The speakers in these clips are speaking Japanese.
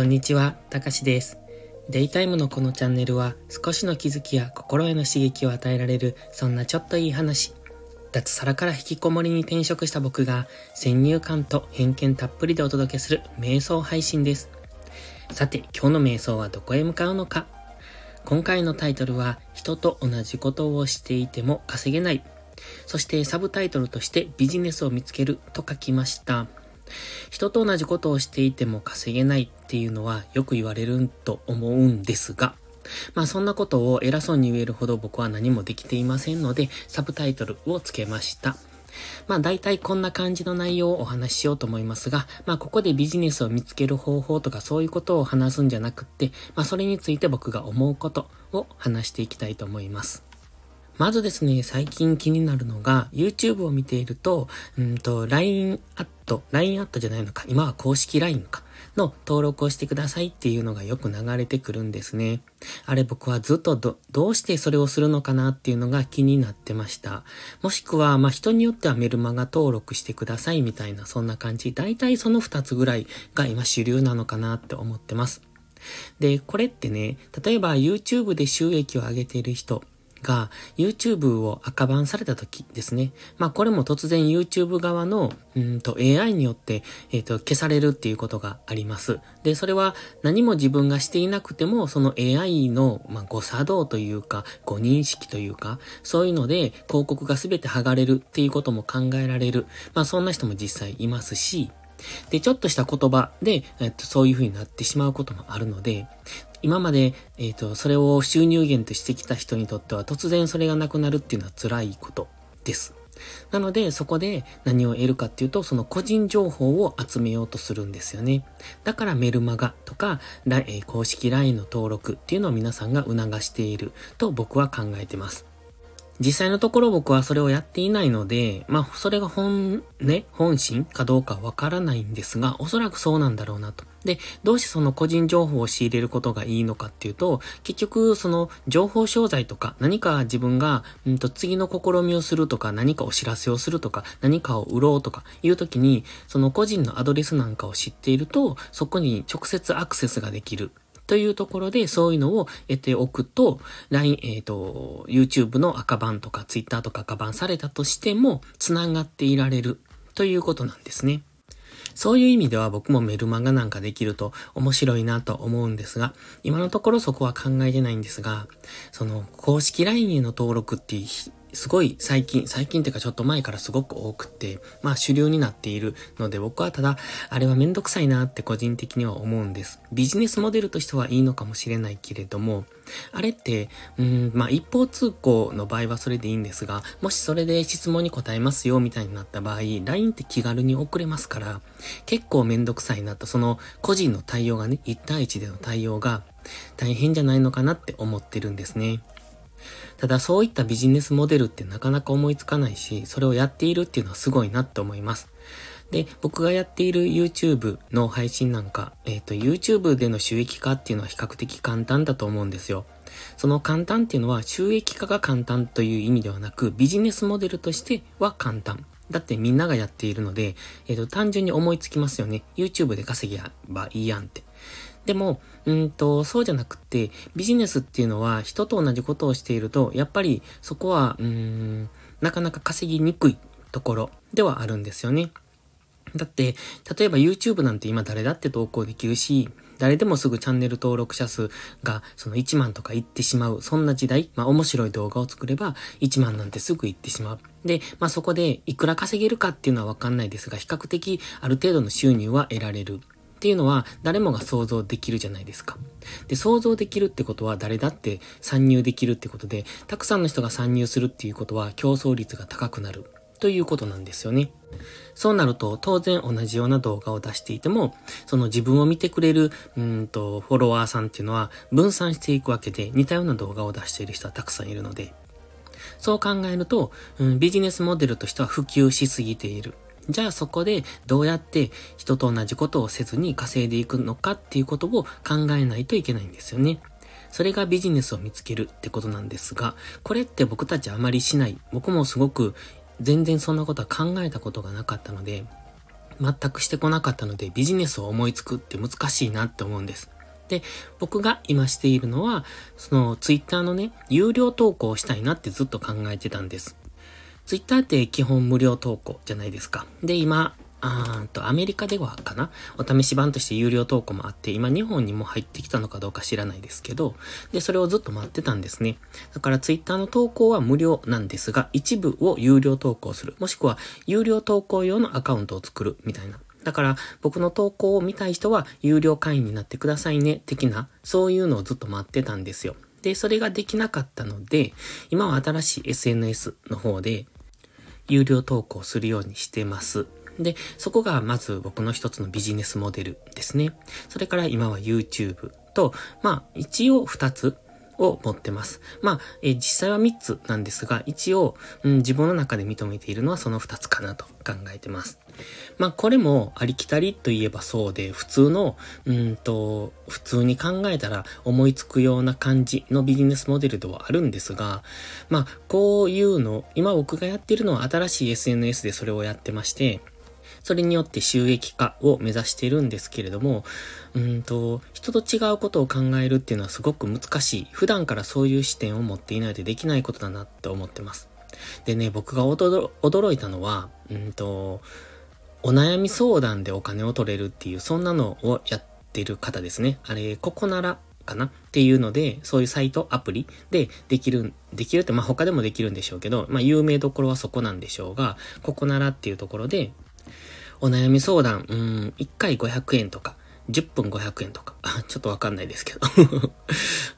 こんにちは、たかしです。デイタイムのこのチャンネルは少しの気づきや心への刺激を与えられるそんなちょっといい話。脱サラから引きこもりに転職した僕が先入観と偏見たっぷりでお届けする瞑想配信です。さて、今日の瞑想はどこへ向かうのか今回のタイトルは人と同じことをしていても稼げない。そしてサブタイトルとしてビジネスを見つけると書きました。人と同じことをしていても稼げないっていうのはよく言われると思うんですが、まあそんなことを偉そうに言えるほど僕は何もできていませんので、サブタイトルをつけました。まあ大体こんな感じの内容をお話ししようと思いますが、まあここでビジネスを見つける方法とかそういうことを話すんじゃなくって、まあそれについて僕が思うことを話していきたいと思います。まずですね、最近気になるのが、YouTube を見ていると、うんと、LINE アット、LINE アットじゃないのか、今は公式 LINE か、の登録をしてくださいっていうのがよく流れてくるんですね。あれ僕はずっとど、どうしてそれをするのかなっていうのが気になってました。もしくは、まあ、人によってはメルマガ登録してくださいみたいな、そんな感じ。だいたいその2つぐらいが今主流なのかなって思ってます。で、これってね、例えば YouTube で収益を上げている人が YouTube を赤バンされた時ですね。まあこれも突然 YouTube 側のうんと AI によって、え、ー、と消されるっていうことがあります。で、それは何も自分がしていなくてもその AI の、まあ、誤作動というか誤認識というかそういうので広告が全て剥がれるっていうことも考えられる。まあそんな人も実際いますし、で、ちょっとした言葉で、えっと、そういう風になってしまうこともあるので、今まで、えっ、ー、と、それを収入源としてきた人にとっては突然それがなくなるっていうのは辛いことです。なので、そこで何を得るかっていうと、その個人情報を集めようとするんですよね。だからメルマガとか、公式 LINE の登録っていうのを皆さんが促していると僕は考えてます。実際のところ僕はそれをやっていないので、まあ、それが本、ね、本心かどうかわからないんですが、おそらくそうなんだろうなと。で、どうしてその個人情報を仕入れることがいいのかっていうと、結局、その情報商材とか、何か自分が、うんと、次の試みをするとか、何かお知らせをするとか、何かを売ろうとかいうときに、その個人のアドレスなんかを知っていると、そこに直接アクセスができる。というところで、そういうのを得ておくと、LINE、えっ、ー、と、YouTube の赤版とか Twitter とか赤版されたとしても、繋がっていられるということなんですね。そういう意味では僕もメルマガなんかできると面白いなと思うんですが、今のところそこは考えてないんですが、その公式 LINE への登録ってすごい最近、最近っていうかちょっと前からすごく多くて、まあ主流になっているので僕はただ、あれはめんどくさいなって個人的には思うんです。ビジネスモデルとしてはいいのかもしれないけれども、あれって、うん、まあ一方通行の場合はそれでいいんですが、もしそれで質問に答えますよみたいになった場合、LINE って気軽に送れますから、結構めんどくさいなと、その個人の対応がね、1対1での対応が大変じゃないのかなって思ってるんですね。ただそういったビジネスモデルってなかなか思いつかないし、それをやっているっていうのはすごいなって思います。で、僕がやっている YouTube の配信なんか、えっ、ー、と、YouTube での収益化っていうのは比較的簡単だと思うんですよ。その簡単っていうのは収益化が簡単という意味ではなく、ビジネスモデルとしては簡単。だってみんながやっているので、えっ、ー、と、単純に思いつきますよね。YouTube で稼げばいいやんって。でも、うんと、そうじゃなくて、ビジネスっていうのは人と同じことをしていると、やっぱりそこは、うん、なかなか稼ぎにくいところではあるんですよね。だって、例えば YouTube なんて今誰だって投稿できるし、誰でもすぐチャンネル登録者数がその1万とかいってしまう。そんな時代、まあ面白い動画を作れば1万なんてすぐいってしまう。で、まあそこでいくら稼げるかっていうのはわかんないですが、比較的ある程度の収入は得られる。っていうのは誰もが想像できるじゃないですか。で、想像できるってことは誰だって参入できるってことで、たくさんの人が参入するっていうことは競争率が高くなるということなんですよね。そうなると、当然同じような動画を出していても、その自分を見てくれる、うんと、フォロワーさんっていうのは分散していくわけで、似たような動画を出している人はたくさんいるので、そう考えると、うん、ビジネスモデルとしては普及しすぎている。じゃあそこでどうやって人と同じことをせずに稼いでいくのかっていうことを考えないといけないんですよね。それがビジネスを見つけるってことなんですが、これって僕たちあまりしない。僕もすごく全然そんなことは考えたことがなかったので、全くしてこなかったのでビジネスを思いつくって難しいなって思うんです。で、僕が今しているのは、そのツイッターのね、有料投稿をしたいなってずっと考えてたんです。ツイッターって基本無料投稿じゃないですか。で、今、あーと、アメリカではかな？お試し版として有料投稿もあって、今日本にも入ってきたのかどうか知らないですけど、で、それをずっと待ってたんですね。だからツイッターの投稿は無料なんですが、一部を有料投稿する。もしくは、有料投稿用のアカウントを作る、みたいな。だから、僕の投稿を見たい人は、有料会員になってくださいね、的な、そういうのをずっと待ってたんですよ。で、それができなかったので、今は新しい SNS の方で、有料投稿するようにしてます。で、そこがまず僕の一つのビジネスモデルですね。それから今は YouTube と、まあ一応二つを持ってます。まあ、え実際は3つなんですが、一応、うん、自分の中で認めているのはその2つかなと考えてます。まあ、これもありきたりといえばそうで、普通の、うんと、普通に考えたら思いつくような感じのビジネスモデルではあるんですが、まあ、こういうの、今僕がやってるのは新しい SNS でそれをやってまして、それによって収益化を目指しているんですけれども、うんと、人と違うことを考えるっていうのはすごく難しい。普段からそういう視点を持っていないとできないことだなって思ってます。でね、僕が驚いたのは、うんと、お悩み相談でお金を取れるっていう、そんなのをやってる方ですね。あれ、ここならかな？っていうので、そういうサイト、アプリでできる、できるって、まあ他でもできるんでしょうけど、まあ有名どころはそこなんでしょうが、ここならっていうところで、お悩み相談、うん、1回500円とか、10分500円とか、ちょっとわかんないですけど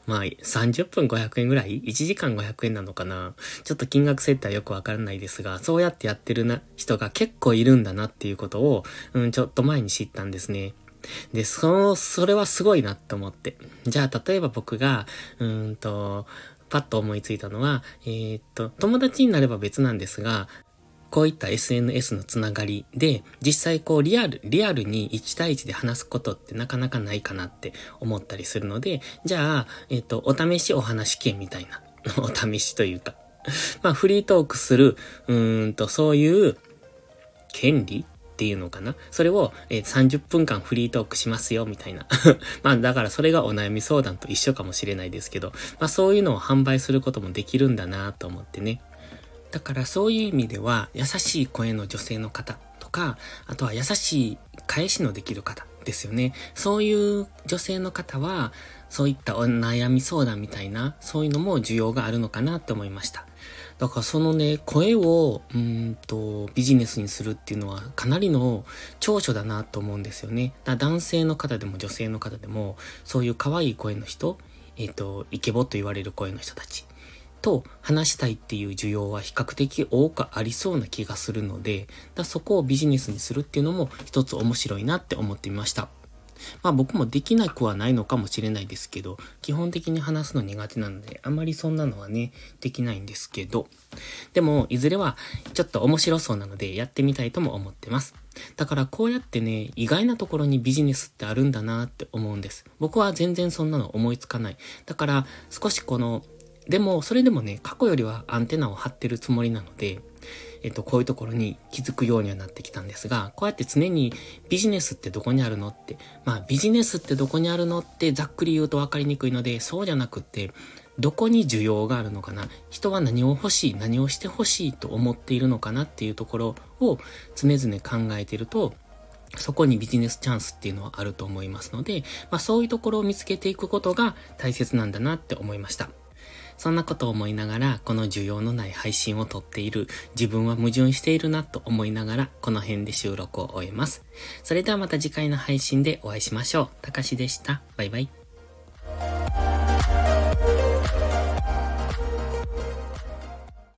まあ、30分500円ぐらい ?1 時間500円なのかな？ちょっと金額設定はよくわからないですが、そうやってやってるな、人が結構いるんだなっていうことを、うん、ちょっと前に知ったんですね。で、その、それはすごいなって思って。じゃあ、例えば僕が、うんと、パッと思いついたのは、えー、っと、友達になれば別なんですが、こういった SNS のつながりで、実際こうリアル、リアルに1対1で話すことってなかなかないかなって思ったりするので、じゃあ、えっ、と、お試しお話券みたいな、お試しというか、まあフリートークする、うーんと、そういう権利っていうのかな？それを、えー、30分間フリートークしますよ、みたいな。まあだからそれがお悩み相談と一緒かもしれないですけど、まあそういうのを販売することもできるんだなと思ってね。だからそういう意味では、優しい声の女性の方とか、あとは優しい返しのできる方ですよね。そういう女性の方は、そういったお悩み相談みたいな、そういうのも需要があるのかなって思いました。だからそのね、声を、うんと、ビジネスにするっていうのはかなりの長所だなと思うんですよね。だ男性の方でも女性の方でも、そういう可愛い声の人、えっ、ー、と、イケボと言われる声の人たち。と話したいっていう需要は比較的多くありそうな気がするので、だそこをビジネスにするっていうのも一つ面白いなって思ってみました。まあ僕もできなくはないのかもしれないですけど、基本的に話すの苦手なので、あまりそんなのはね、できないんですけど、でも、いずれはちょっと面白そうなのでやってみたいとも思ってます。だからこうやってね、意外なところにビジネスってあるんだなって思うんです。僕は全然そんなの思いつかない。だから少しこのでも、それでもね、過去よりはアンテナを張ってるつもりなので、えっと、こういうところに気づくようにはなってきたんですが、こうやって常にビジネスってどこにあるのって、まあビジネスってどこにあるのってざっくり言うと分かりにくいので、そうじゃなくって、どこに需要があるのかな人は何を欲しい何をして欲しいと思っているのかなっていうところを常々考えていると、そこにビジネスチャンスっていうのはあると思いますので、まあそういうところを見つけていくことが大切なんだなって思いました。そんなことを思いながら、この需要のない配信を撮っている自分は矛盾しているなと思いながら、この辺で収録を終えます。それではまた次回の配信でお会いしましょう。たかしでした。バイバイ。